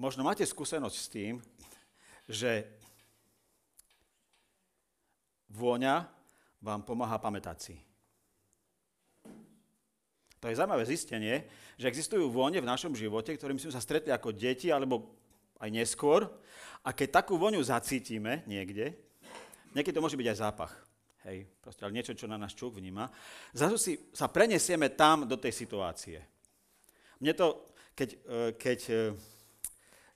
možno máte skúsenosť s tým, že vôňa vám pomáha pamätať si. To je zaujímavé zistenie, že existujú vône v našom živote, ktorým sme sa stretli ako deti alebo aj neskôr. A keď takú voňu zacítime niekde, niekedy to môže byť aj zápach, hej, proste, ale niečo, čo na nás čuk vníma, zrazu si sa prenesieme tam do tej situácie. Mne to, keď, e, keď, e,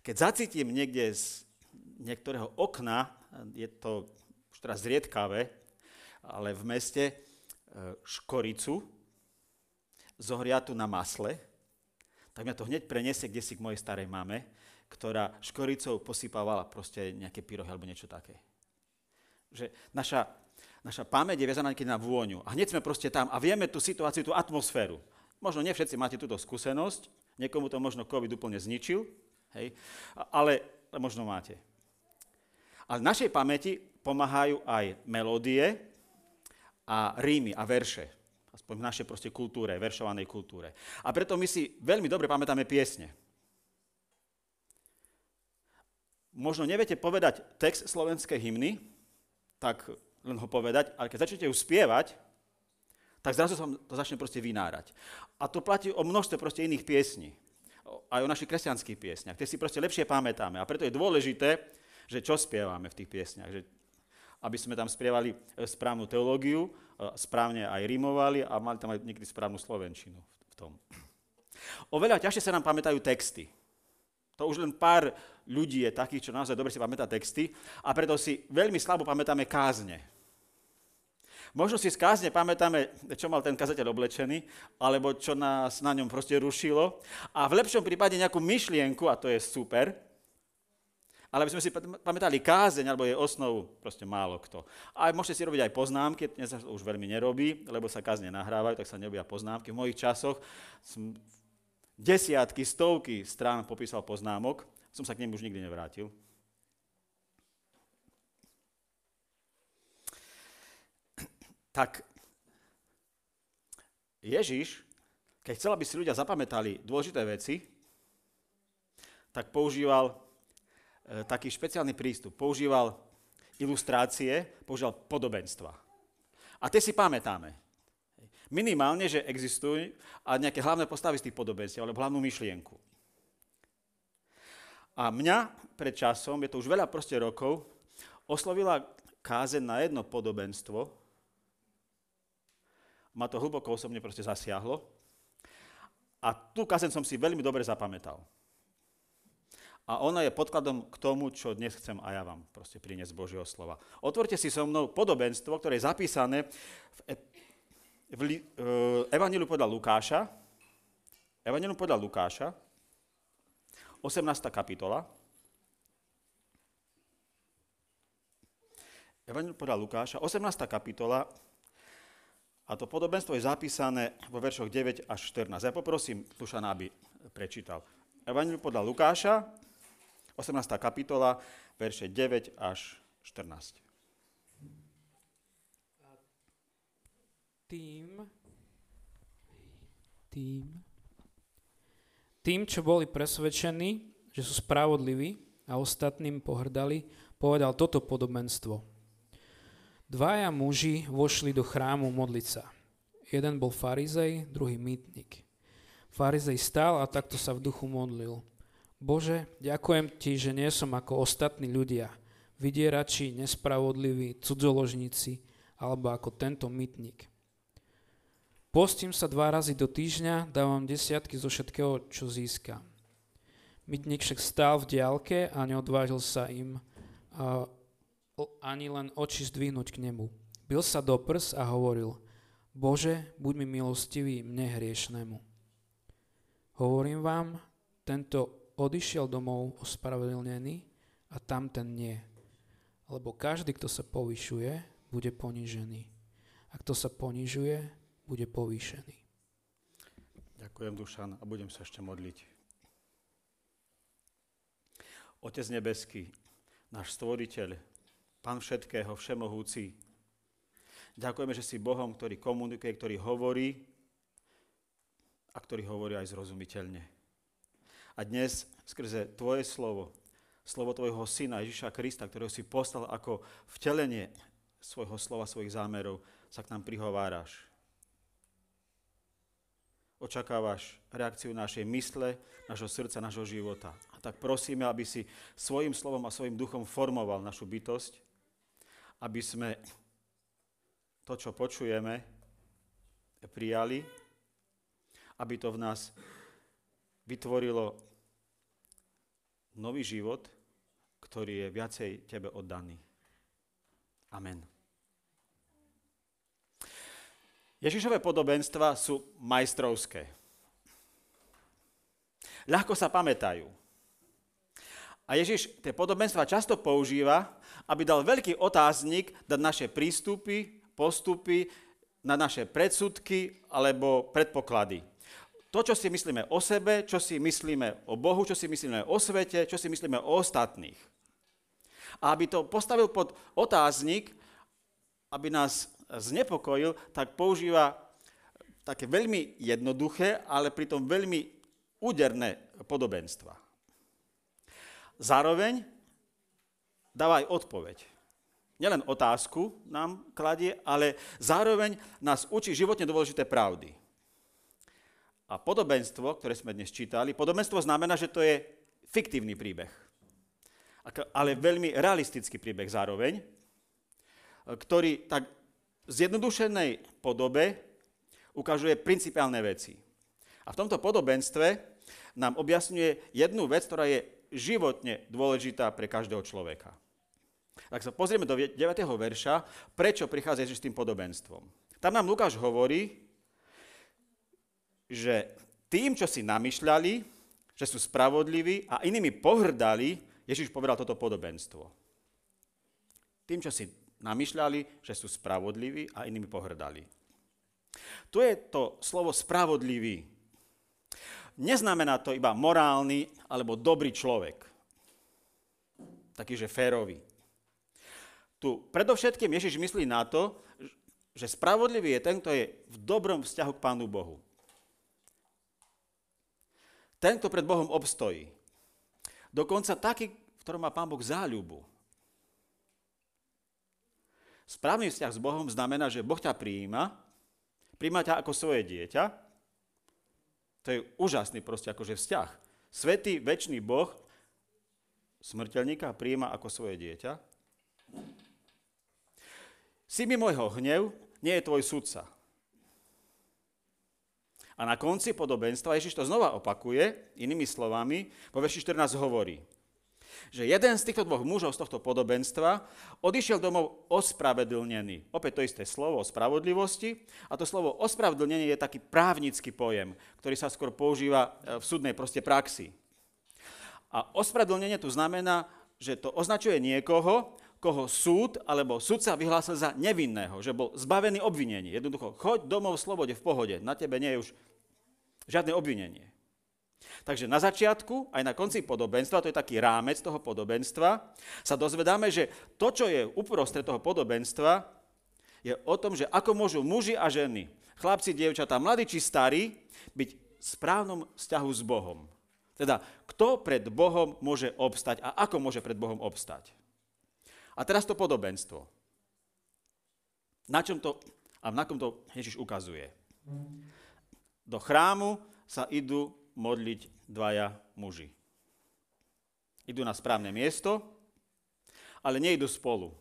keď zacítim niekde z niektorého okna, je to už teraz zriedkavé, ale v meste, e, škoricu, zohriatu na masle, tak mňa to hneď preniesie kde si k mojej starej mame, ktorá škoricou posypávala proste nejaké pyrohy alebo niečo také. Že naša, naša pamäť je viazaná na vôňu. A hneď sme proste tam a vieme tú situáciu, tú atmosféru. Možno nie všetci máte túto skúsenosť, niekomu to možno COVID úplne zničil, hej, ale možno máte. Ale našej pamäti pomáhajú aj melódie a rímy a verše aspoň v našej proste kultúre, veršovanej kultúre. A preto my si veľmi dobre pamätáme piesne. Možno neviete povedať text slovenskej hymny, tak len ho povedať, ale keď začnete ju spievať, tak zrazu sa to začne proste vynárať. A to platí o množstve proste iných piesní. Aj o našich kresťanských piesniach. Tie si proste lepšie pamätáme. A preto je dôležité, že čo spievame v tých piesniach. Že aby sme tam spievali e, správnu teológiu, e, správne aj rimovali a mali tam aj niekedy správnu slovenčinu v tom. Oveľa ťažšie sa nám pamätajú texty. To už len pár ľudí je takých, čo naozaj dobre si pamätá texty a preto si veľmi slabo pamätáme kázne. Možno si z kázne pamätáme, čo mal ten kazateľ oblečený, alebo čo nás na ňom proste rušilo. A v lepšom prípade nejakú myšlienku, a to je super, ale aby sme si pamätali kázeň alebo jej osnovu, proste málo kto. A môžete si robiť aj poznámky, dnes sa už veľmi nerobí, lebo sa kázne nahrávajú, tak sa nerobia poznámky. V mojich časoch som desiatky, stovky strán popísal poznámok, som sa k nim už nikdy nevrátil. Tak Ježiš, keď chcel, aby si ľudia zapamätali dôležité veci, tak používal E, taký špeciálny prístup. Používal ilustrácie, používal podobenstva. A tie si pamätáme. Minimálne, že existujú a nejaké hlavné postavy z tých podobenstiev, alebo hlavnú myšlienku. A mňa pred časom, je to už veľa proste rokov, oslovila kázeň na jedno podobenstvo. Ma to hlboko osobne proste zasiahlo. A tú kázeň som si veľmi dobre zapamätal. A ona je podkladom k tomu, čo dnes chcem aj ja vám proste priniesť Božieho slova. Otvorte si so mnou podobenstvo, ktoré je zapísané v, e, v, v Evangeliu podľa Lukáša, Evangeliu podľa Lukáša, 18. kapitola. Evangeliu podľa Lukáša, 18. kapitola, a to podobenstvo je zapísané vo veršoch 9 až 14. Ja poprosím Tušana, aby prečítal. Evangeliu podľa Lukáša, 18. kapitola, verše 9 až 14. Tým, tým, tým, čo boli presvedčení, že sú spravodliví a ostatným pohrdali, povedal toto podobenstvo. Dvaja muži vošli do chrámu modliť sa. Jeden bol farizej, druhý mýtnik. Farizej stál a takto sa v duchu modlil – Bože, ďakujem Ti, že nie som ako ostatní ľudia, vydierači, nespravodliví, cudzoložníci, alebo ako tento mytník. Postím sa dva razy do týždňa, dávam desiatky zo všetkého, čo získam. Mytník však stál v diálke a neodvážil sa im a, ani len oči zdvihnúť k nebu. Bil sa do prs a hovoril, Bože, buď mi milostivý, mne hriešnému. Hovorím vám, tento odišiel domov ospravedlnený a tam ten nie. Lebo každý, kto sa povyšuje, bude ponižený. A kto sa ponižuje, bude povýšený. Ďakujem, Dušan, a budem sa ešte modliť. Otec nebeský, náš stvoriteľ, Pán všetkého, všemohúci, ďakujeme, že si Bohom, ktorý komunikuje, ktorý hovorí a ktorý hovorí aj zrozumiteľne. A dnes skrze Tvoje slovo, slovo Tvojho Syna Ježiša Krista, ktorého si poslal ako vtelenie svojho slova, svojich zámerov, sa k nám prihováraš. Očakávaš reakciu našej mysle, našho srdca, našho života. A tak prosíme, aby si svojim slovom a svojim duchom formoval našu bytosť, aby sme to, čo počujeme, prijali, aby to v nás vytvorilo nový život, ktorý je viacej tebe oddaný. Amen. Ježišové podobenstva sú majstrovské. Ľahko sa pamätajú. A Ježiš tie podobenstva často používa, aby dal veľký otáznik na naše prístupy, postupy, na naše predsudky alebo predpoklady. To, čo si myslíme o sebe, čo si myslíme o Bohu, čo si myslíme o svete, čo si myslíme o ostatných. A aby to postavil pod otáznik, aby nás znepokojil, tak používa také veľmi jednoduché, ale pritom veľmi úderné podobenstva. Zároveň dáva odpoveď. Nielen otázku nám kladie, ale zároveň nás učí životne dôležité pravdy. A podobenstvo, ktoré sme dnes čítali, podobenstvo znamená, že to je fiktívny príbeh. Ale veľmi realistický príbeh zároveň, ktorý tak zjednodušenej podobe ukazuje principiálne veci. A v tomto podobenstve nám objasňuje jednu vec, ktorá je životne dôležitá pre každého človeka. Ak sa pozrieme do 9. verša, prečo prichádza Ježiš s tým podobenstvom. Tam nám Lukáš hovorí, že tým, čo si namýšľali, že sú spravodliví a inými pohrdali, Ježiš povedal toto podobenstvo. Tým, čo si namýšľali, že sú spravodliví a inými pohrdali. Tu je to slovo spravodlivý. Neznamená to iba morálny alebo dobrý človek. Taký, že férový. Tu predovšetkým Ježiš myslí na to, že spravodlivý je ten, kto je v dobrom vzťahu k Pánu Bohu. Ten, kto pred Bohom obstojí. Dokonca taký, v ktorom má Pán Boh záľubu. Správny vzťah s Bohom znamená, že Boh ťa prijíma, prijíma ťa ako svoje dieťa. To je úžasný proste akože vzťah. Svetý, väčší Boh smrteľníka prijíma ako svoje dieťa. Si mi môjho hnev, nie je tvoj sudca. A na konci podobenstva Ježiš to znova opakuje, inými slovami, po verši 14 hovorí – že jeden z týchto dvoch mužov z tohto podobenstva odišiel domov ospravedlnený. Opäť to isté slovo o spravodlivosti. A to slovo ospravedlnenie je taký právnický pojem, ktorý sa skôr používa e, v súdnej proste praxi. A ospravedlnenie tu znamená, že to označuje niekoho, koho súd alebo sudca vyhlásil za nevinného, že bol zbavený obvinení. Jednoducho, choď domov v slobode, v pohode, na tebe nie je už žiadne obvinenie. Takže na začiatku, aj na konci podobenstva, to je taký rámec toho podobenstva, sa dozvedáme, že to, čo je uprostred toho podobenstva, je o tom, že ako môžu muži a ženy, chlapci, dievčatá, mladí či starí, byť v správnom vzťahu s Bohom. Teda, kto pred Bohom môže obstať a ako môže pred Bohom obstať. A teraz to podobenstvo. Na čom to a na kom to Ježiš ukazuje? Do chrámu sa idú modliť dvaja muži. Idú na správne miesto, ale nejdu spolu.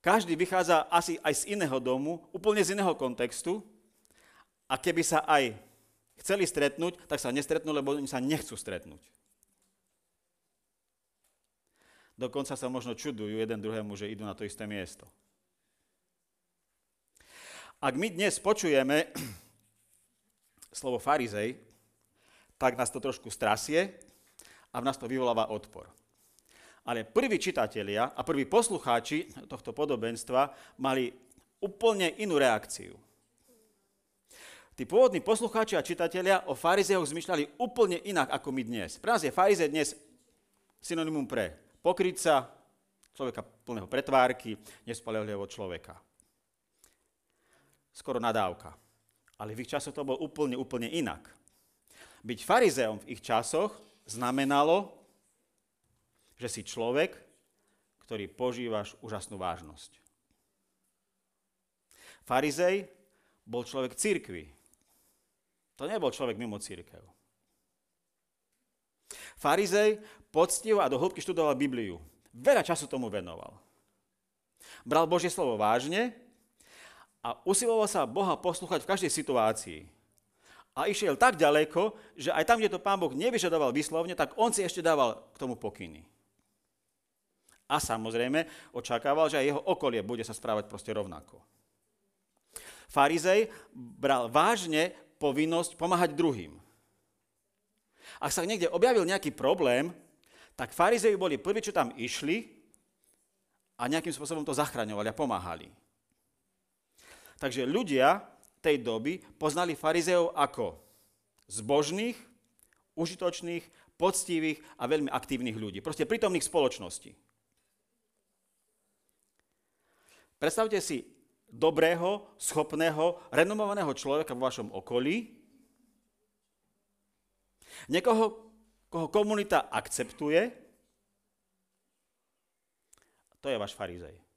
Každý vychádza asi aj z iného domu, úplne z iného kontextu a keby sa aj chceli stretnúť, tak sa nestretnú, lebo oni sa nechcú stretnúť. Dokonca sa možno čudujú jeden druhému, že idú na to isté miesto. Ak my dnes počujeme slovo farizej, tak nás to trošku strasie a v nás to vyvoláva odpor. Ale prví čitatelia a prví poslucháči tohto podobenstva mali úplne inú reakciu. Tí pôvodní poslucháči a čitatelia o farizejoch zmyšľali úplne inak ako my dnes. Pre nás je farizej dnes synonymum pre pokrytca, človeka plného pretvárky, nespolahlivého človeka. Skoro nadávka. Ale v ich časoch to bolo úplne, úplne inak. Byť farizeom v ich časoch znamenalo, že si človek, ktorý požívaš úžasnú vážnosť. Farizej bol človek církvy. To nebol človek mimo církev. Farizej poctivo a do hĺbky študoval Bibliu. Veľa času tomu venoval. Bral Božie slovo vážne a usiloval sa Boha poslúchať v každej situácii. A išiel tak ďaleko, že aj tam, kde to pán Boh nevyžadoval vyslovne, tak on si ešte dával k tomu pokyny. A samozrejme očakával, že aj jeho okolie bude sa správať proste rovnako. Farizej bral vážne povinnosť pomáhať druhým. Ak sa niekde objavil nejaký problém, tak farizeji boli prví, čo tam išli a nejakým spôsobom to zachraňovali a pomáhali. Takže ľudia tej doby poznali farizeov ako zbožných, užitočných, poctivých a veľmi aktívnych ľudí. Proste prítomných spoločnosti. Predstavte si dobrého, schopného, renomovaného človeka vo vašom okolí, niekoho, koho komunita akceptuje, to je váš farizej.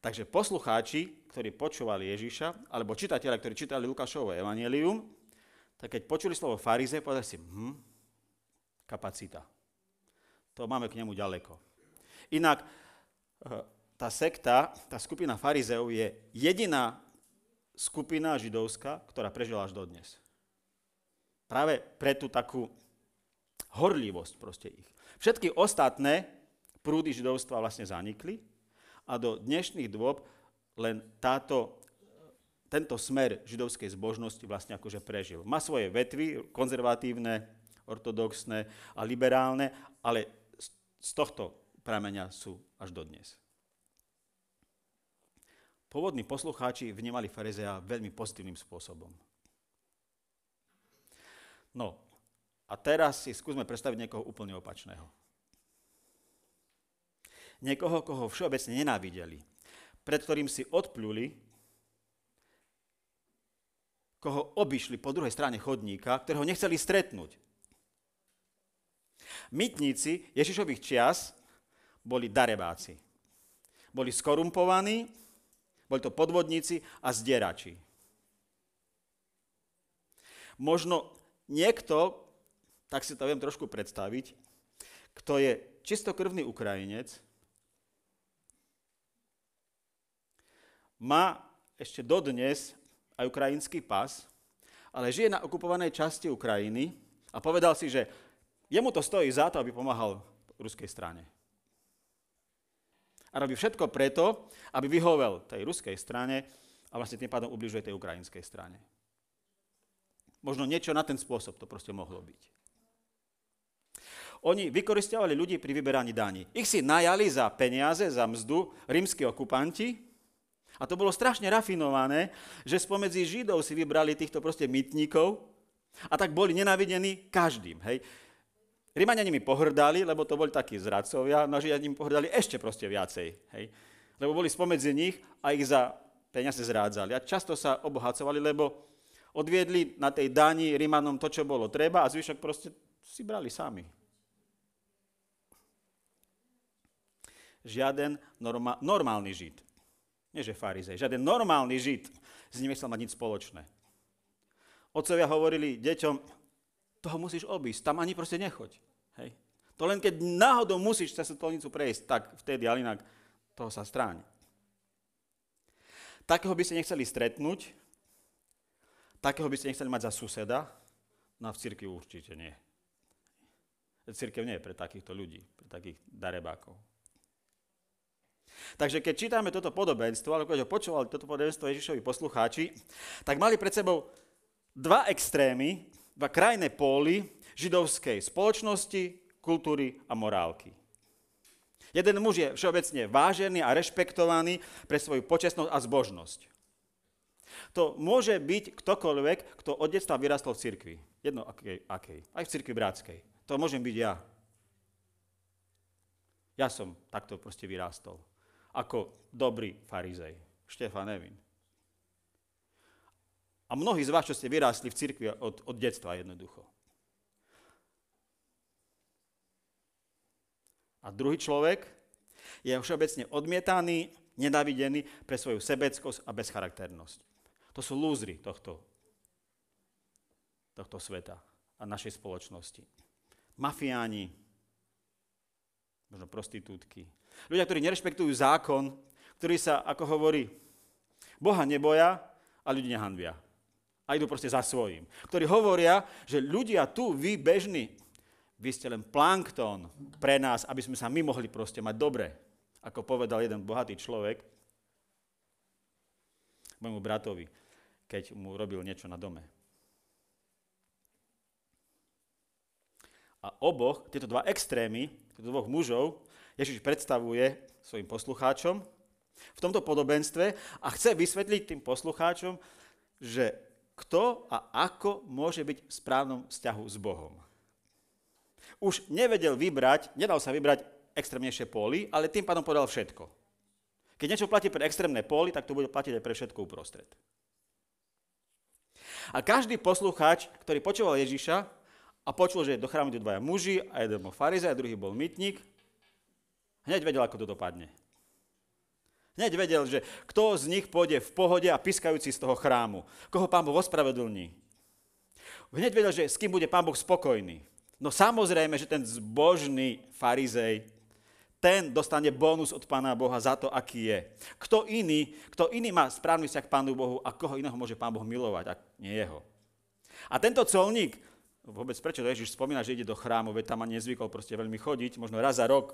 Takže poslucháči, ktorí počúvali Ježiša, alebo čitatelia, ktorí čítali Lukášovo evanelium, tak keď počuli slovo farizej, povedali si, hm, kapacita. To máme k nemu ďaleko. Inak eh, tá sekta, tá skupina farizeov je jediná skupina židovská, ktorá prežila až dodnes. Práve pre tú takú horlivosť proste ich. Všetky ostatné prúdy židovstva vlastne zanikli a do dnešných dôb len táto, tento smer židovskej zbožnosti vlastne akože prežil. Má svoje vetvy, konzervatívne, ortodoxné a liberálne, ale z tohto pramenia sú až dodnes. Pôvodní poslucháči vnímali farizea veľmi pozitívnym spôsobom. No, a teraz si skúsme predstaviť niekoho úplne opačného. Niekoho, koho všeobecne nenávideli, pred ktorým si odpluli, koho obišli po druhej strane chodníka, ktorého nechceli stretnúť. Mytníci Ježišových čias boli darebáci. Boli skorumpovaní, boli to podvodníci a zdierači. Možno niekto, tak si to viem trošku predstaviť, kto je čistokrvný Ukrajinec, má ešte dodnes aj ukrajinský pas, ale žije na okupovanej časti Ukrajiny a povedal si, že jemu to stojí za to, aby pomáhal ruskej strane. A robí všetko preto, aby vyhovel tej ruskej strane a vlastne tým pádom ubližuje tej ukrajinskej strane. Možno niečo na ten spôsob to proste mohlo byť. Oni vykoristovali ľudí pri vyberaní daní. Ich si najali za peniaze, za mzdu rímsky okupanti a to bolo strašne rafinované, že spomedzi Židov si vybrali týchto proste mytníkov a tak boli nenávidení každým. Hej. Rímania nimi pohrdali, lebo to boli takí zradcovia, no Židia nimi pohrdali ešte proste viacej. Hej. Lebo boli spomedzi nich a ich za peniaze zrádzali. A často sa obohacovali, lebo odviedli na tej dani Rímanom to, čo bolo treba a zvyšok proste si brali sami. žiaden norma- normálny žid, nie že farizej, žiaden normálny žid s ním nechcel mať nič spoločné. Otcovia hovorili deťom, toho musíš obísť, tam ani proste nechoď. Hej. To len keď náhodou musíš cez stolnicu prejsť, tak vtedy, ale inak toho sa stráň. Takého by ste nechceli stretnúť, takého by ste nechceli mať za suseda, no a v cirkvi určite nie. Cirkev nie je pre takýchto ľudí, pre takých darebákov. Takže keď čítame toto podobenstvo, alebo keď ho počúvali toto podobenstvo Ježišovi poslucháči, tak mali pred sebou dva extrémy, dva krajné póly židovskej spoločnosti, kultúry a morálky. Jeden muž je všeobecne vážený a rešpektovaný pre svoju počestnosť a zbožnosť. To môže byť ktokoľvek, kto od detstva vyrastol v cirkvi. Jedno akej, akej. Aj v cirkvi bratskej. To môžem byť ja. Ja som takto proste vyrástol ako dobrý farizej. Štefan Evin. A mnohí z vás, čo ste vyrástli v cirkvi od, od detstva jednoducho. A druhý človek je všeobecne odmietaný, nenavidený pre svoju sebeckosť a bezcharakternosť. To sú lúzry tohto, tohto sveta a našej spoločnosti. Mafiáni, možno prostitútky. Ľudia, ktorí nerešpektujú zákon, ktorí sa, ako hovorí, Boha neboja a ľudí nehanbia. A idú proste za svojím. Ktorí hovoria, že ľudia tu, vy bežní, vy ste len plankton pre nás, aby sme sa my mohli proste mať dobre. Ako povedal jeden bohatý človek môjmu bratovi, keď mu robil niečo na dome. A oboch, tieto dva extrémy, tieto dvoch mužov, Ježiš predstavuje svojim poslucháčom v tomto podobenstve a chce vysvetliť tým poslucháčom, že kto a ako môže byť v správnom vzťahu s Bohom už nevedel vybrať, nedal sa vybrať extrémnejšie póly, ale tým pádom podal všetko. Keď niečo platí pre extrémne póly, tak to bude platiť aj pre všetko uprostred. A každý poslucháč, ktorý počúval Ježiša a počul, že do chrámu idú dvaja muži a jeden bol farizej a druhý bol mytník, hneď vedel, ako to dopadne. Hneď vedel, že kto z nich pôjde v pohode a piskajúci z toho chrámu. Koho pán Boh ospravedlní. Hneď vedel, že s kým bude pán Boh spokojný. No samozrejme, že ten zbožný farizej, ten dostane bonus od Pána Boha za to, aký je. Kto iný, kto iný má správny vzťah k Pánu Bohu a koho iného môže Pán Boh milovať, ak nie jeho. A tento colník, vôbec prečo to Ježiš spomína, že ide do chrámu, veď tam ani nezvykol proste veľmi chodiť, možno raz za rok.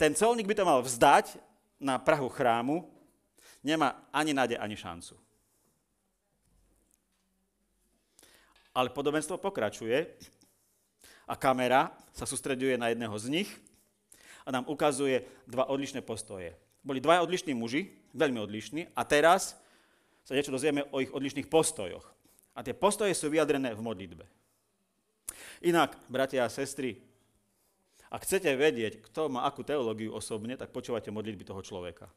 Ten colník by to mal vzdať na Prahu chrámu, nemá ani nádej, ani šancu. Ale podobenstvo pokračuje a kamera sa sústreduje na jedného z nich a nám ukazuje dva odlišné postoje. Boli dva odlišní muži, veľmi odlišní, a teraz sa niečo dozvieme o ich odlišných postojoch. A tie postoje sú vyjadrené v modlitbe. Inak, bratia a sestry, ak chcete vedieť, kto má akú teológiu osobne, tak počúvate modlitby toho človeka.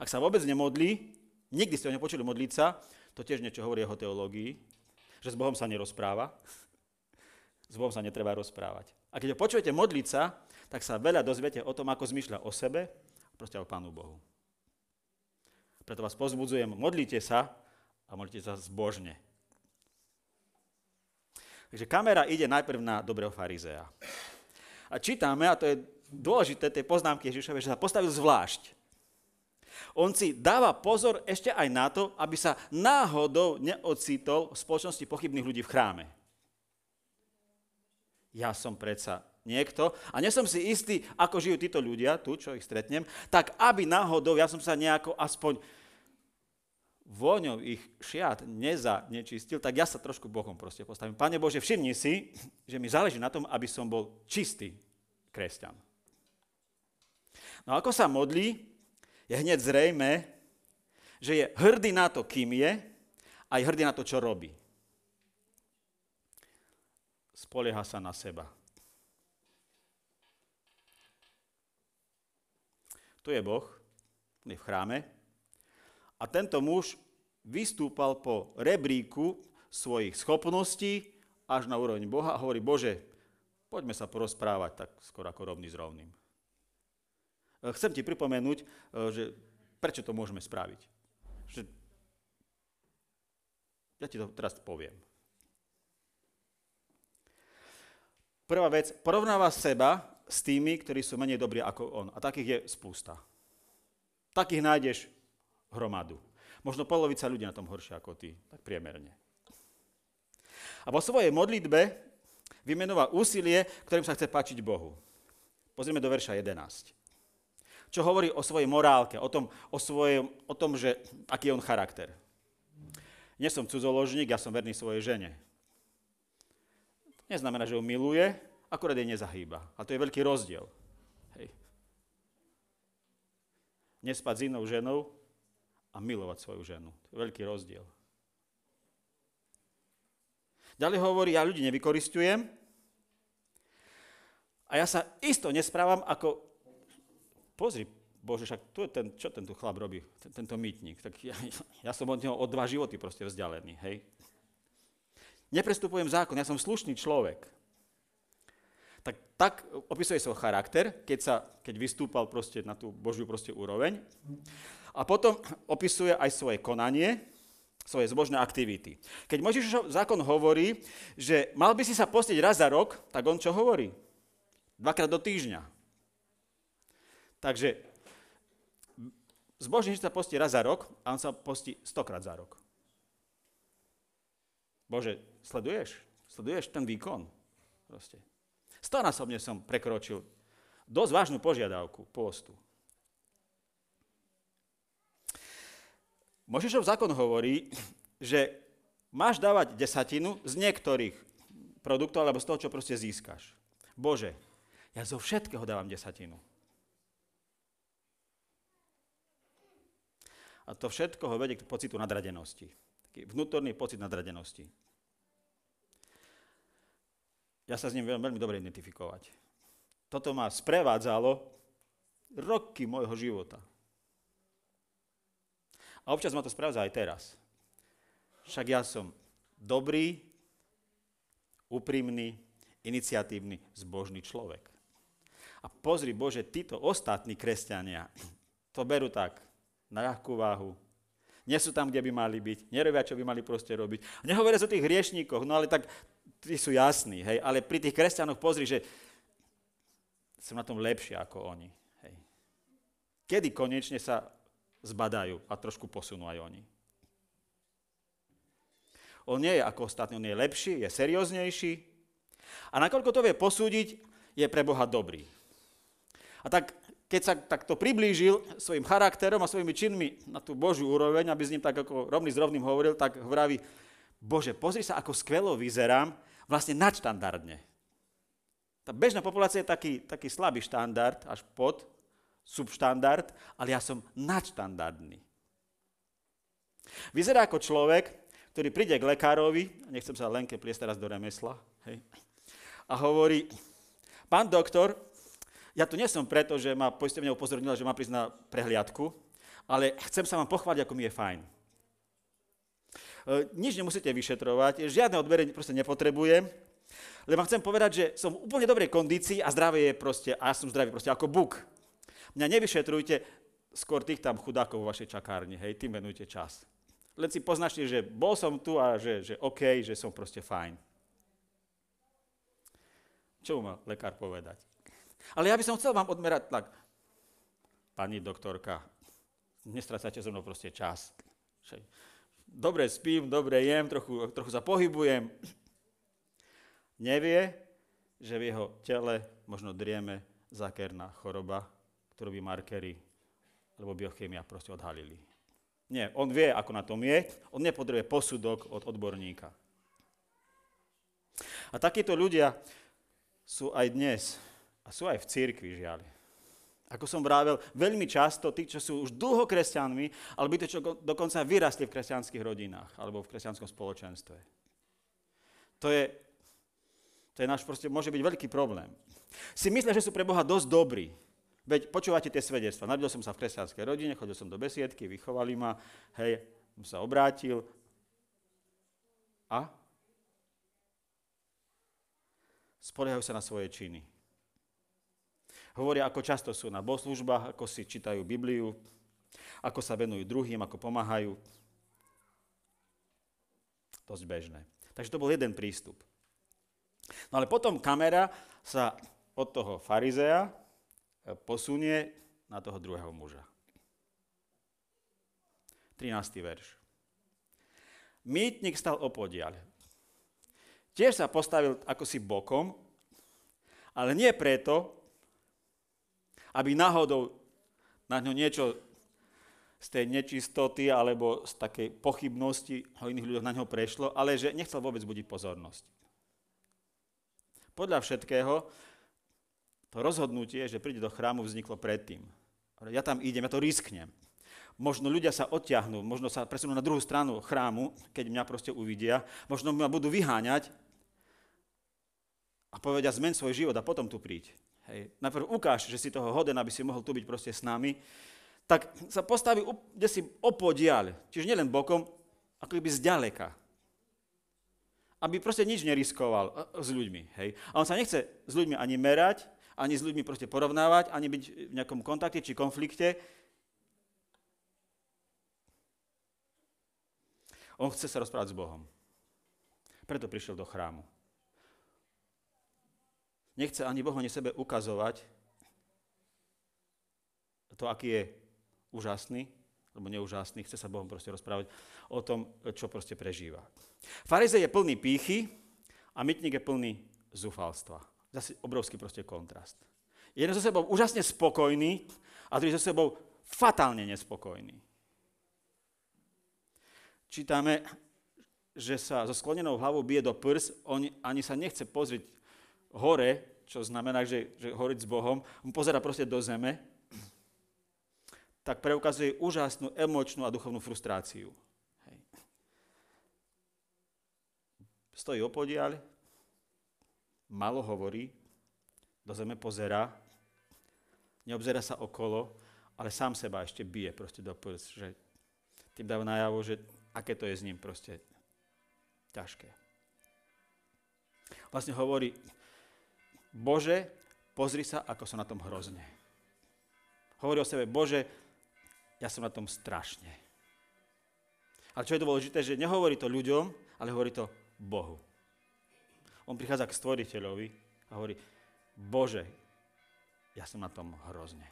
Ak sa vôbec nemodlí, nikdy ste ho nepočuli modliť sa, to tiež niečo hovorí o teológii, že s Bohom sa nerozpráva. S Bohom sa netreba rozprávať. A keď ho počujete modliť sa, tak sa veľa dozviete o tom, ako zmyšľa o sebe proste o Pánu Bohu. Preto vás pozbudzujem, modlite sa a modlite sa zbožne. Takže kamera ide najprv na dobrého farizea. A čítame, a to je dôležité, tej poznámky Ježišovej, že sa postavil zvlášť. On si dáva pozor ešte aj na to, aby sa náhodou neocitol v spoločnosti pochybných ľudí v chráme. Ja som predsa niekto a nesom si istý, ako žijú títo ľudia, tu, čo ich stretnem, tak aby náhodou ja som sa nejako aspoň vôňou ich šiat neza nečistil, tak ja sa trošku bokom proste postavím. Pane Bože, všimni si, že mi záleží na tom, aby som bol čistý kresťan. No ako sa modlí, je hneď zrejme, že je hrdý na to, kým je, a je hrdý na to, čo robí. Spolieha sa na seba. Tu je Boh, je v chráme, a tento muž vystúpal po rebríku svojich schopností až na úroveň Boha a hovorí, Bože, poďme sa porozprávať tak skoro ako rovný s rovným. Eh, chcem ti pripomenúť, eh, že prečo to môžeme spraviť. Že ja ti to teraz poviem. Prvá vec, porovnáva seba s tými, ktorí sú menej dobrí ako on. A takých je spústa. Takých nájdeš hromadu. Možno polovica ľudí na tom horšie ako ty, tak priemerne. A vo svojej modlitbe vymenúva úsilie, ktorým sa chce páčiť Bohu. Pozrieme do verša 11 čo hovorí o svojej morálke, o tom, o, svojom, o tom, že aký je on charakter. Nie som cudzoložník, ja som verný svojej žene. To neznamená, že ho miluje, akorát jej nezahýba. A to je veľký rozdiel. Hej. Nespať s inou ženou a milovať svoju ženu. To je veľký rozdiel. Ďalej hovorí, ja ľudí nevykoristujem a ja sa isto nesprávam ako Pozri, Bože, však tu ten, čo ten tu chlap robí, ten, tento mýtnik. Tak ja, ja som od neho o dva životy proste vzdialený, hej. Neprestupujem zákon, ja som slušný človek. Tak, tak opisuje svoj charakter, keď, sa, keď vystúpal proste na tú Božiu proste úroveň. A potom opisuje aj svoje konanie, svoje zbožné aktivity. Keď Mojžišov zákon hovorí, že mal by si sa postiť raz za rok, tak on čo hovorí? Dvakrát do týždňa. Takže zbožný sa postí raz za rok a on sa postí stokrát za rok. Bože, sleduješ? Sleduješ ten výkon? Proste. Stonásobne som prekročil dosť vážnu požiadavku postu. Možišov zákon hovorí, že máš dávať desatinu z niektorých produktov alebo z toho, čo proste získaš. Bože, ja zo všetkého dávam desatinu. A to všetko ho vedie k pocitu nadradenosti. Taký vnútorný pocit nadradenosti. Ja sa s ním viem veľmi dobre identifikovať. Toto ma sprevádzalo roky môjho života. A občas ma to sprevádza aj teraz. Však ja som dobrý, úprimný, iniciatívny, zbožný človek. A pozri, Bože, títo ostatní kresťania to berú tak, na ľahkú váhu. Nie sú tam, kde by mali byť, nerobia, čo by mali proste robiť. Nehovoria o tých hriešníkoch, no ale tak tí sú jasní, hej, ale pri tých kresťanoch pozri, že som na tom lepšie ako oni. Hej. Kedy konečne sa zbadajú a trošku posunú aj oni. On nie je ako ostatní, on je lepší, je serióznejší a nakoľko to vie posúdiť, je pre Boha dobrý. A tak keď sa takto priblížil svojim charakterom a svojimi činmi na tú Božiu úroveň, aby s ním tak ako rovný s rovným hovoril, tak vraví, Bože, pozri sa, ako skvelo vyzerám, vlastne nadštandardne. Tá bežná populácia je taký, taký slabý štandard, až pod subštandard, ale ja som nadštandardný. Vyzerá ako človek, ktorý príde k lekárovi, nechcem sa Lenke pliesť teraz do remesla, hej, a hovorí, pán doktor, ja tu nie som preto, že ma poistovňa upozornila, že má prísť na prehliadku, ale chcem sa vám pochváliť, ako mi je fajn. E, nič nemusíte vyšetrovať, žiadne odberenie proste nepotrebujem, lebo chcem povedať, že som v úplne dobrej kondícii a zdravie je proste, a ja som zdravý proste ako Buk. Mňa nevyšetrujte, skôr tých tam chudákov vo vašej čakárni, hej, tým venujte čas. Len si poznačte, že bol som tu a že, že OK, že som proste fajn. Čo má lekár povedať? Ale ja by som chcel vám odmerať tlak. Pani doktorka, nestracajte so mnou proste čas. Dobre spím, dobre jem, trochu, trochu sa pohybujem. Nevie, že v jeho tele možno drieme zákerná choroba, ktorú by markery alebo biochemia proste odhalili. Nie, on vie, ako na tom je, on nepotrebuje posudok od odborníka. A takíto ľudia sú aj dnes a sú aj v církvi, žiaľ. Ako som vravel, veľmi často tí, čo sú už dlho kresťanmi, alebo tí, čo dokonca vyrastli v kresťanských rodinách alebo v kresťanskom spoločenstve. To je, to je náš proste, môže byť veľký problém. Si myslia, že sú pre Boha dosť dobrí. Veď počúvate tie svedectva. Narodil som sa v kresťanskej rodine, chodil som do besiedky, vychovali ma, hej, som sa obrátil. A? Spoliehajú sa na svoje činy. Hovoria, ako často sú na bohoslužbách, ako si čítajú Bibliu, ako sa venujú druhým, ako pomáhajú. Dosť bežné. Takže to bol jeden prístup. No ale potom kamera sa od toho farizea posunie na toho druhého muža. 13. verš. Mýtnik stal opodiaľ. Tiež sa postavil ako si bokom, ale nie preto, aby náhodou na ňo niečo z tej nečistoty alebo z takej pochybnosti o iných ľuďoch na ňo prešlo, ale že nechcel vôbec budiť pozornosť. Podľa všetkého to rozhodnutie, že príde do chrámu, vzniklo predtým. Ja tam idem, ja to risknem. Možno ľudia sa odtiahnú, možno sa presunú na druhú stranu chrámu, keď mňa proste uvidia, možno ma budú vyháňať, A povedia, zmen svoj život a potom tu príď. Hej. Najprv ukáž, že si toho hoden, aby si mohol tu byť proste s nami. Tak sa postaví kde si opodiaľ, čiže nielen bokom, ako by zďaleka. Aby proste nič neriskoval e, s ľuďmi. Hej. A on sa nechce s ľuďmi ani merať, ani s ľuďmi proste porovnávať, ani byť v nejakom kontakte či konflikte. On chce sa rozprávať s Bohom. Preto prišiel do chrámu. Nechce ani Bohu, ani sebe ukazovať to, aký je úžasný, alebo neúžasný, chce sa Bohom proste rozprávať o tom, čo proste prežíva. Farizej je plný pýchy a mytník je plný zúfalstva. Zase obrovský proste kontrast. Jeden so sebou úžasne spokojný a druhý so sebou fatálne nespokojný. Čítame, že sa so sklonenou hlavou bije do prs, on ani sa nechce pozrieť hore, čo znamená, že, že horiť s Bohom, on pozera proste do zeme, tak preukazuje úžasnú emočnú a duchovnú frustráciu. Hej. Stojí opodiaľ, malo hovorí, do zeme pozera, neobzera sa okolo, ale sám seba ešte bije proste do prs, že tým dáva najavo, že aké to je s ním proste ťažké. Vlastne hovorí, Bože, pozri sa, ako som na tom hrozne. Hovorí o sebe, Bože, ja som na tom strašne. Ale čo je dôležité, že nehovorí to ľuďom, ale hovorí to Bohu. On prichádza k stvoriteľovi a hovorí, Bože, ja som na tom hrozne.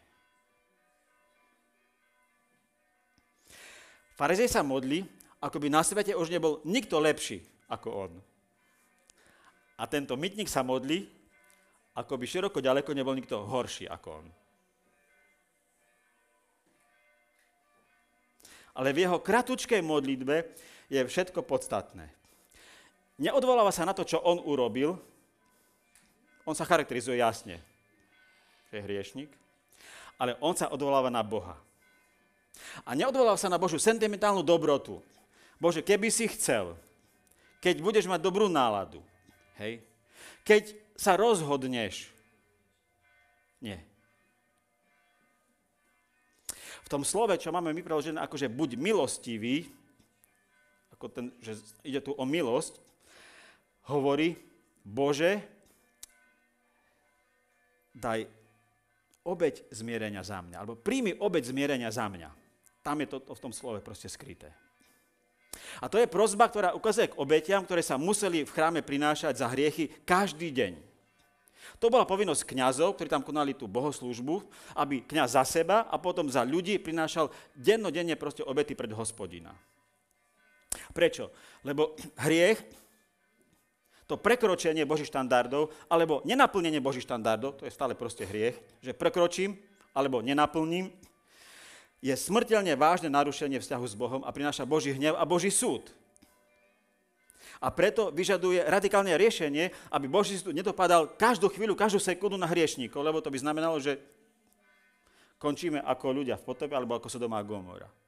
Farizej sa modlí, ako by na svete už nebol nikto lepší ako on. A tento mytník sa modlí, ako by široko ďaleko nebol nikto horší ako on. ale v jeho kratučkej modlitbe je všetko podstatné. Neodvoláva sa na to, čo on urobil, on sa charakterizuje jasne, že je hriešnik, ale on sa odvoláva na Boha. A neodvoláva sa na Božiu sentimentálnu dobrotu. Bože, keby si chcel, keď budeš mať dobrú náladu, hej, keď sa rozhodneš, nie, tom slove, čo máme my preložené ako, že buď milostivý, ako ten, že ide tu o milosť, hovorí, Bože, daj obeď zmierenia za mňa, alebo príjmi obeď zmierenia za mňa. Tam je to, to v tom slove proste skryté. A to je prozba, ktorá ukazuje k obetiam, ktoré sa museli v chráme prinášať za hriechy každý deň. To bola povinnosť kňazov, ktorí tam konali tú bohoslúžbu, aby kňaz za seba a potom za ľudí prinášal dennodenne proste obety pred hospodina. Prečo? Lebo hriech, to prekročenie Božích štandardov, alebo nenaplnenie Božích štandardov, to je stále proste hriech, že prekročím alebo nenaplním, je smrteľne vážne narušenie vzťahu s Bohom a prináša Boží hnev a Boží súd. A preto vyžaduje radikálne riešenie, aby Boží súd nedopadal každú chvíľu, každú sekundu na hriešníkov, lebo to by znamenalo, že končíme ako ľudia v potope alebo ako Sodoma a Gomora.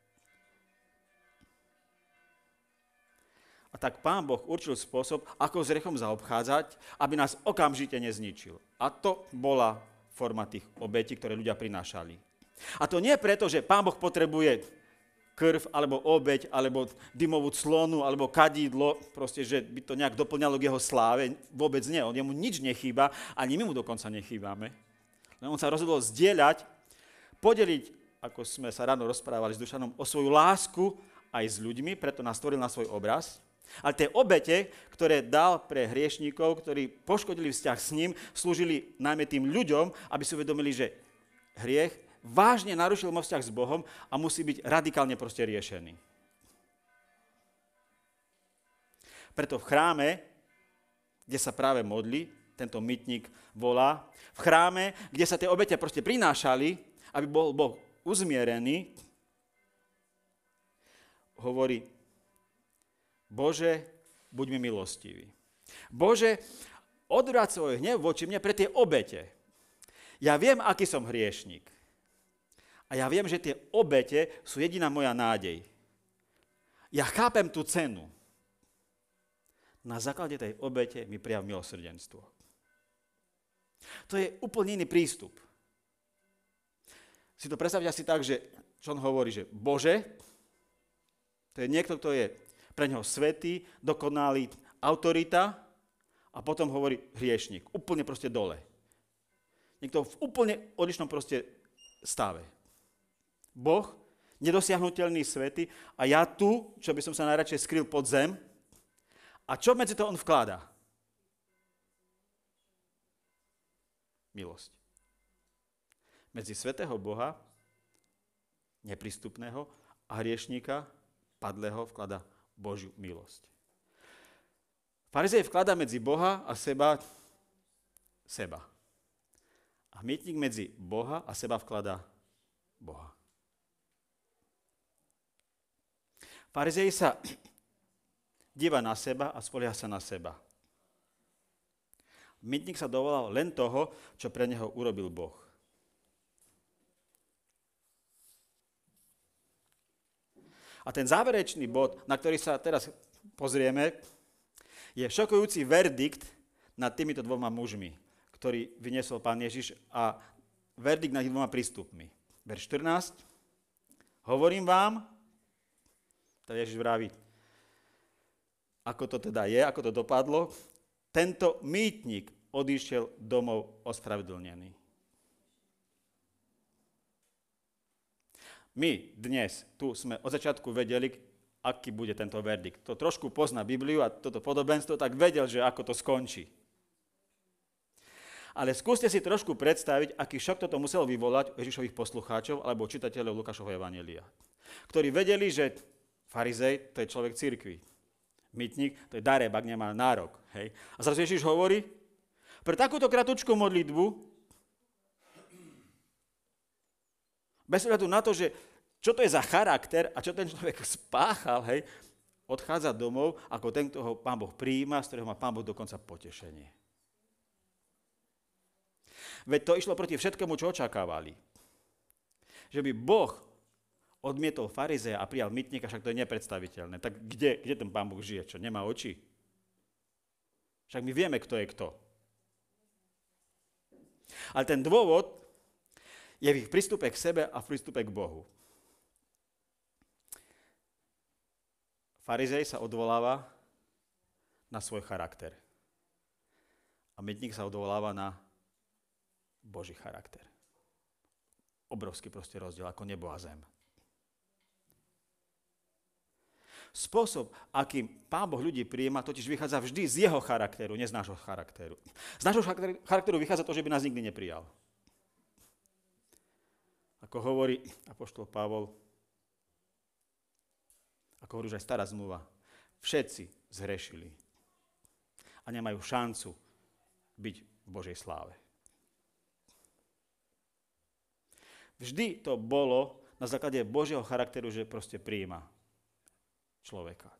A tak pán Boh určil spôsob, ako s rechom zaobchádzať, aby nás okamžite nezničil. A to bola forma tých obetí, ktoré ľudia prinášali. A to nie preto, že pán Boh potrebuje krv, alebo obeď, alebo dymovú clonu, alebo kadidlo, proste, že by to nejak doplňalo k jeho sláve. Vôbec nie, on jemu nič nechýba, ani my mu dokonca nechýbame. Len on sa rozhodol zdieľať, podeliť, ako sme sa ráno rozprávali s Dušanom, o svoju lásku aj s ľuďmi, preto nás stvoril na svoj obraz. Ale tie obete, ktoré dal pre hriešníkov, ktorí poškodili vzťah s ním, slúžili najmä tým ľuďom, aby si uvedomili, že hriech vážne narušil môj vzťah s Bohom a musí byť radikálne proste riešený. Preto v chráme, kde sa práve modli, tento mytník volá, v chráme, kde sa tie obete proste prinášali, aby bol Boh uzmierený, hovorí, Bože, buď mi milostivý. Bože, odvráť svoj hnev voči mne pre tie obete. Ja viem, aký som hriešnik. A ja viem, že tie obete sú jediná moja nádej. Ja chápem tú cenu. Na základe tej obete mi prijav milosrdenstvo. To je úplne iný prístup. Si to predstavte asi tak, že čo on hovorí, že Bože, to je niekto, kto je pre neho svetý, dokonalý, autorita a potom hovorí hriešnik. Úplne proste dole. Niekto v úplne odlišnom proste stave. Boh, nedosiahnutelný svety a ja tu, čo by som sa najradšej skryl pod zem. A čo medzi to on vkladá? Milosť. Medzi svetého Boha, neprístupného, a hriešníka, padlého, vklada Božiu milosť. Farizej vklada medzi Boha a seba seba. A hmietník medzi Boha a seba vklada Boha. Farizej sa díva na seba a spolieha sa na seba. Mytník sa dovolal len toho, čo pre neho urobil Boh. A ten záverečný bod, na ktorý sa teraz pozrieme, je šokujúci verdikt nad týmito dvoma mužmi, ktorý vyniesol pán Ježiš a verdikt nad dvoma prístupmi. Verš 14. Hovorím vám, to Ježiš vraví, ako to teda je, ako to dopadlo, tento mýtnik odišiel domov ospravedlnený. My dnes tu sme od začiatku vedeli, aký bude tento verdikt. To trošku pozná Bibliu a toto podobenstvo, tak vedel, že ako to skončí. Ale skúste si trošku predstaviť, aký šok toto muselo vyvolať Ježišových poslucháčov alebo čitateľov Lukášovho Evangelia, ktorí vedeli, že farizej to je človek cirkvi. Mytník, to je darebak, nemá nárok. Hej? A zrazu Ježiš hovorí, pre takúto kratučkú modlitbu, bez ohľadu na to, že čo to je za charakter a čo ten človek spáchal, hej, odchádza domov ako ten, kto ho pán Boh prijíma, z ktorého má pán Boh dokonca potešenie. Veď to išlo proti všetkému, čo očakávali. Že by Boh odmietol farizeja a prijal mytníka, však to je nepredstaviteľné. Tak kde, kde ten pán Boh žije? Čo, nemá oči? Však my vieme, kto je kto. Ale ten dôvod je v ich prístupe k sebe a v prístupe k Bohu. Farizej sa odvoláva na svoj charakter. A mytník sa odvoláva na Boží charakter. Obrovský proste rozdiel ako nebo a zem. Spôsob, akým Pán Boh ľudí prijíma, totiž vychádza vždy z jeho charakteru, nie z nášho charakteru. Z nášho charakteru vychádza to, že by nás nikdy neprijal. Ako hovorí apoštol Pavol, ako hovorí už aj stará zmluva, všetci zhrešili a nemajú šancu byť v Božej sláve. Vždy to bolo na základe Božieho charakteru, že proste prijíma človeka.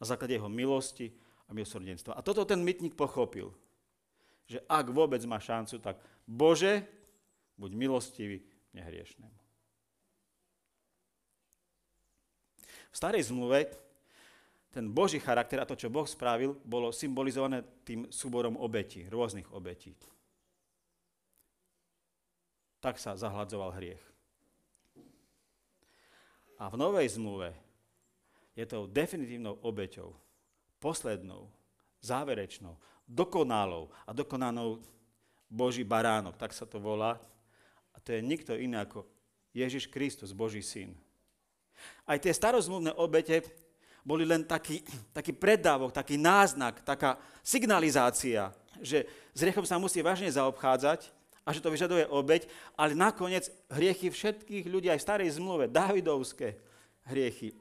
Na základe jeho milosti a milosrdenstva. A toto ten mytník pochopil, že ak vôbec má šancu, tak Bože, buď milostivý nehriešnému. V starej zmluve ten Boží charakter a to, čo Boh spravil, bolo symbolizované tým súborom obetí, rôznych obetí. Tak sa zahladzoval hriech. A v novej zmluve je tou definitívnou obeťou, poslednou, záverečnou, dokonalou a dokonanou Boží baránok, tak sa to volá. To je nikto iný ako Ježiš Kristus, Boží syn. Aj tie starozmluvné obete boli len taký, taký predávok, taký náznak, taká signalizácia, že s hriechom sa musí vážne zaobchádzať a že to vyžaduje obeť, ale nakoniec hriechy všetkých ľudí, aj v starej zmluve, Davidovské hriechy,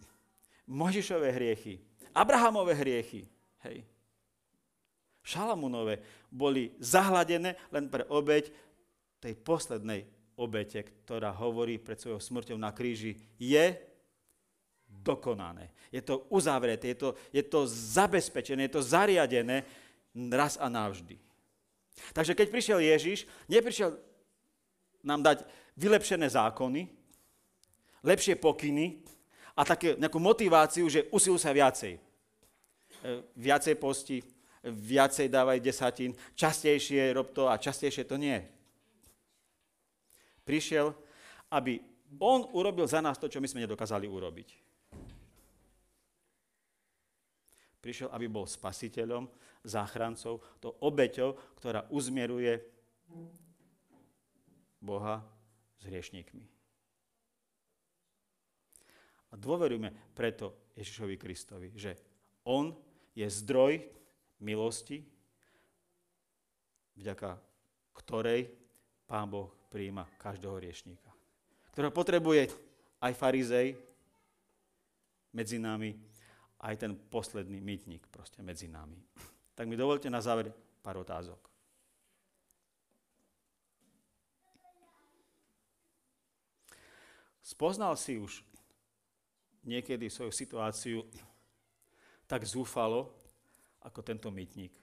Možišové hriechy, Abrahamové hriechy, hej. Šalamúnové boli zahladené len pre obeď tej poslednej obete, ktorá hovorí pred svojou smrťou na kríži, je dokonané. Je to uzavreté, je to, je to zabezpečené, je to zariadené raz a navždy. Takže keď prišiel Ježiš, neprišiel nám dať vylepšené zákony, lepšie pokyny, a také nejakú motiváciu, že usiluj sa viacej. E, viacej posti, viacej dávaj desatín, častejšie rob to a častejšie to nie. Prišiel, aby on urobil za nás to, čo my sme nedokázali urobiť. Prišiel, aby bol spasiteľom, záchrancov, to obeťou, ktorá uzmieruje Boha s hriešníkmi. A dôverujme preto Ježišovi Kristovi, že On je zdroj milosti, vďaka ktorej Pán Boh prijíma každého riešníka. Ktorého potrebuje aj farizej medzi nami, aj ten posledný mytník proste medzi nami. Tak mi dovolte na záver pár otázok. Spoznal si už niekedy svoju situáciu tak zúfalo, ako tento mytník.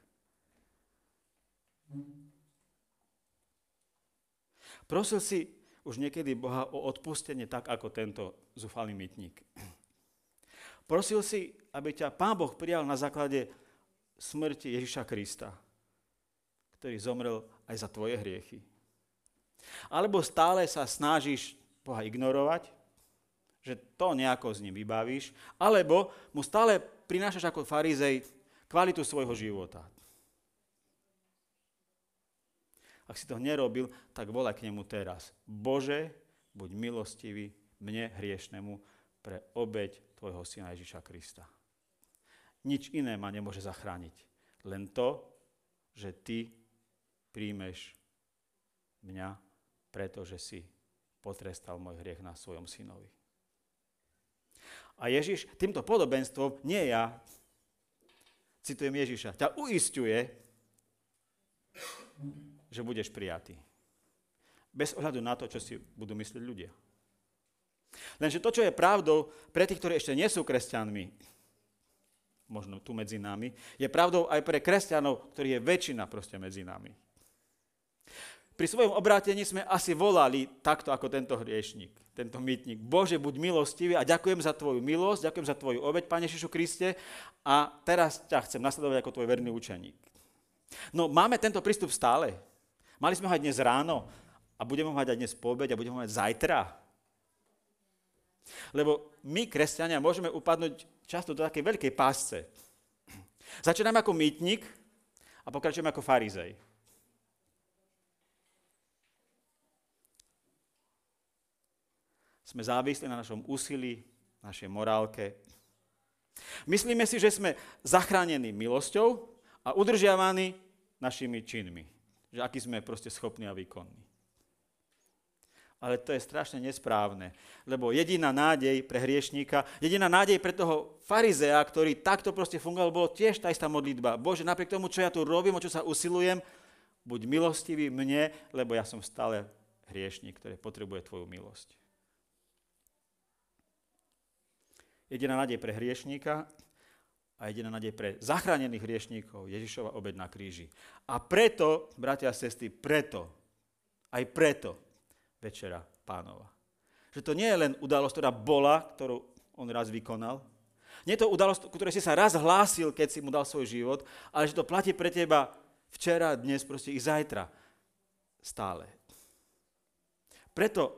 Prosil si už niekedy Boha o odpustenie tak, ako tento zúfalý mytník. Prosil si, aby ťa Pán Boh prijal na základe smrti Ježiša Krista, ktorý zomrel aj za tvoje hriechy. Alebo stále sa snažíš Boha ignorovať, že to nejako s ním vybavíš, alebo mu stále prinášaš ako farizej kvalitu svojho života. Ak si to nerobil, tak volaj k nemu teraz. Bože, buď milostivý mne hriešnemu pre obeď tvojho syna Ježiša Krista. Nič iné ma nemôže zachrániť. Len to, že ty príjmeš mňa, pretože si potrestal môj hriech na svojom synovi. A Ježiš týmto podobenstvom, nie ja, citujem Ježiša, ťa uistuje, že budeš prijatý. Bez ohľadu na to, čo si budú myslieť ľudia. Lenže to, čo je pravdou pre tých, ktorí ešte nie sú kresťanmi, možno tu medzi nami, je pravdou aj pre kresťanov, ktorí je väčšina proste medzi nami. Pri svojom obrátení sme asi volali takto ako tento hriešnik tento mytník. Bože, buď milostivý a ďakujem za tvoju milosť, ďakujem za tvoju obeď, Pane Ježišu Kriste, a teraz ťa chcem nasledovať ako tvoj verný učeník. No máme tento prístup stále. Mali sme ho aj dnes ráno a budeme ho mať aj dnes po a budeme ho mať zajtra. Lebo my, kresťania, môžeme upadnúť často do takej veľkej pásce. Začíname ako mýtnik a pokračujeme ako farizej. Sme závislí na našom úsilí, našej morálke. Myslíme si, že sme zachránení milosťou a udržiavaní našimi činmi. Že aký sme proste schopní a výkonní. Ale to je strašne nesprávne, lebo jediná nádej pre hriešníka, jediná nádej pre toho farizea, ktorý takto proste fungoval, bolo tiež tá istá modlitba. Bože, napriek tomu, čo ja tu robím, o čo sa usilujem, buď milostivý mne, lebo ja som stále hriešník, ktorý potrebuje tvoju milosť. jediná nádej pre hriešníka a jediná nádej pre zachránených hriešníkov, Ježišova obed na kríži. A preto, bratia a sestry, preto, aj preto večera pánova. Že to nie je len udalosť, ktorá bola, ktorú on raz vykonal. Nie je to udalosť, ktorej si sa raz hlásil, keď si mu dal svoj život, ale že to platí pre teba včera, dnes, proste i zajtra. Stále. Preto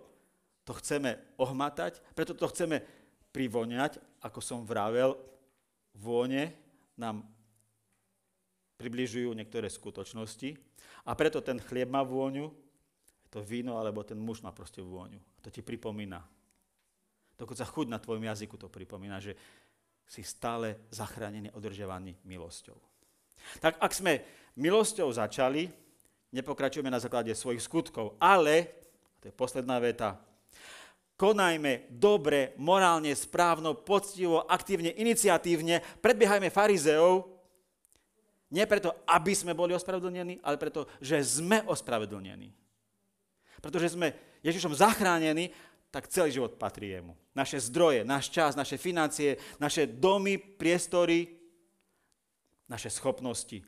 to chceme ohmatať, preto to chceme privoňať, ako som vravel, vône nám približujú niektoré skutočnosti a preto ten chlieb má vôňu, to víno alebo ten muž má proste vôňu. To ti pripomína. Dokonca chuť na tvojom jazyku to pripomína, že si stále zachránený, održiavaný milosťou. Tak ak sme milosťou začali, nepokračujeme na základe svojich skutkov, ale, to je posledná veta, konajme dobre, morálne, správno, poctivo, aktívne, iniciatívne, predbiehajme farizeov, nie preto, aby sme boli ospravedlnení, ale preto, že sme ospravedlnení. Pretože sme Ježišom zachránení, tak celý život patrí jemu. Naše zdroje, náš čas, naše financie, naše domy, priestory, naše schopnosti.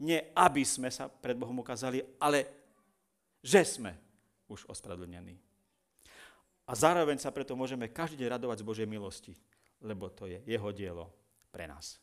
Nie aby sme sa pred Bohom ukázali, ale že sme už ospravedlnení. A zároveň sa preto môžeme každý deň radovať z Božej milosti, lebo to je jeho dielo pre nás.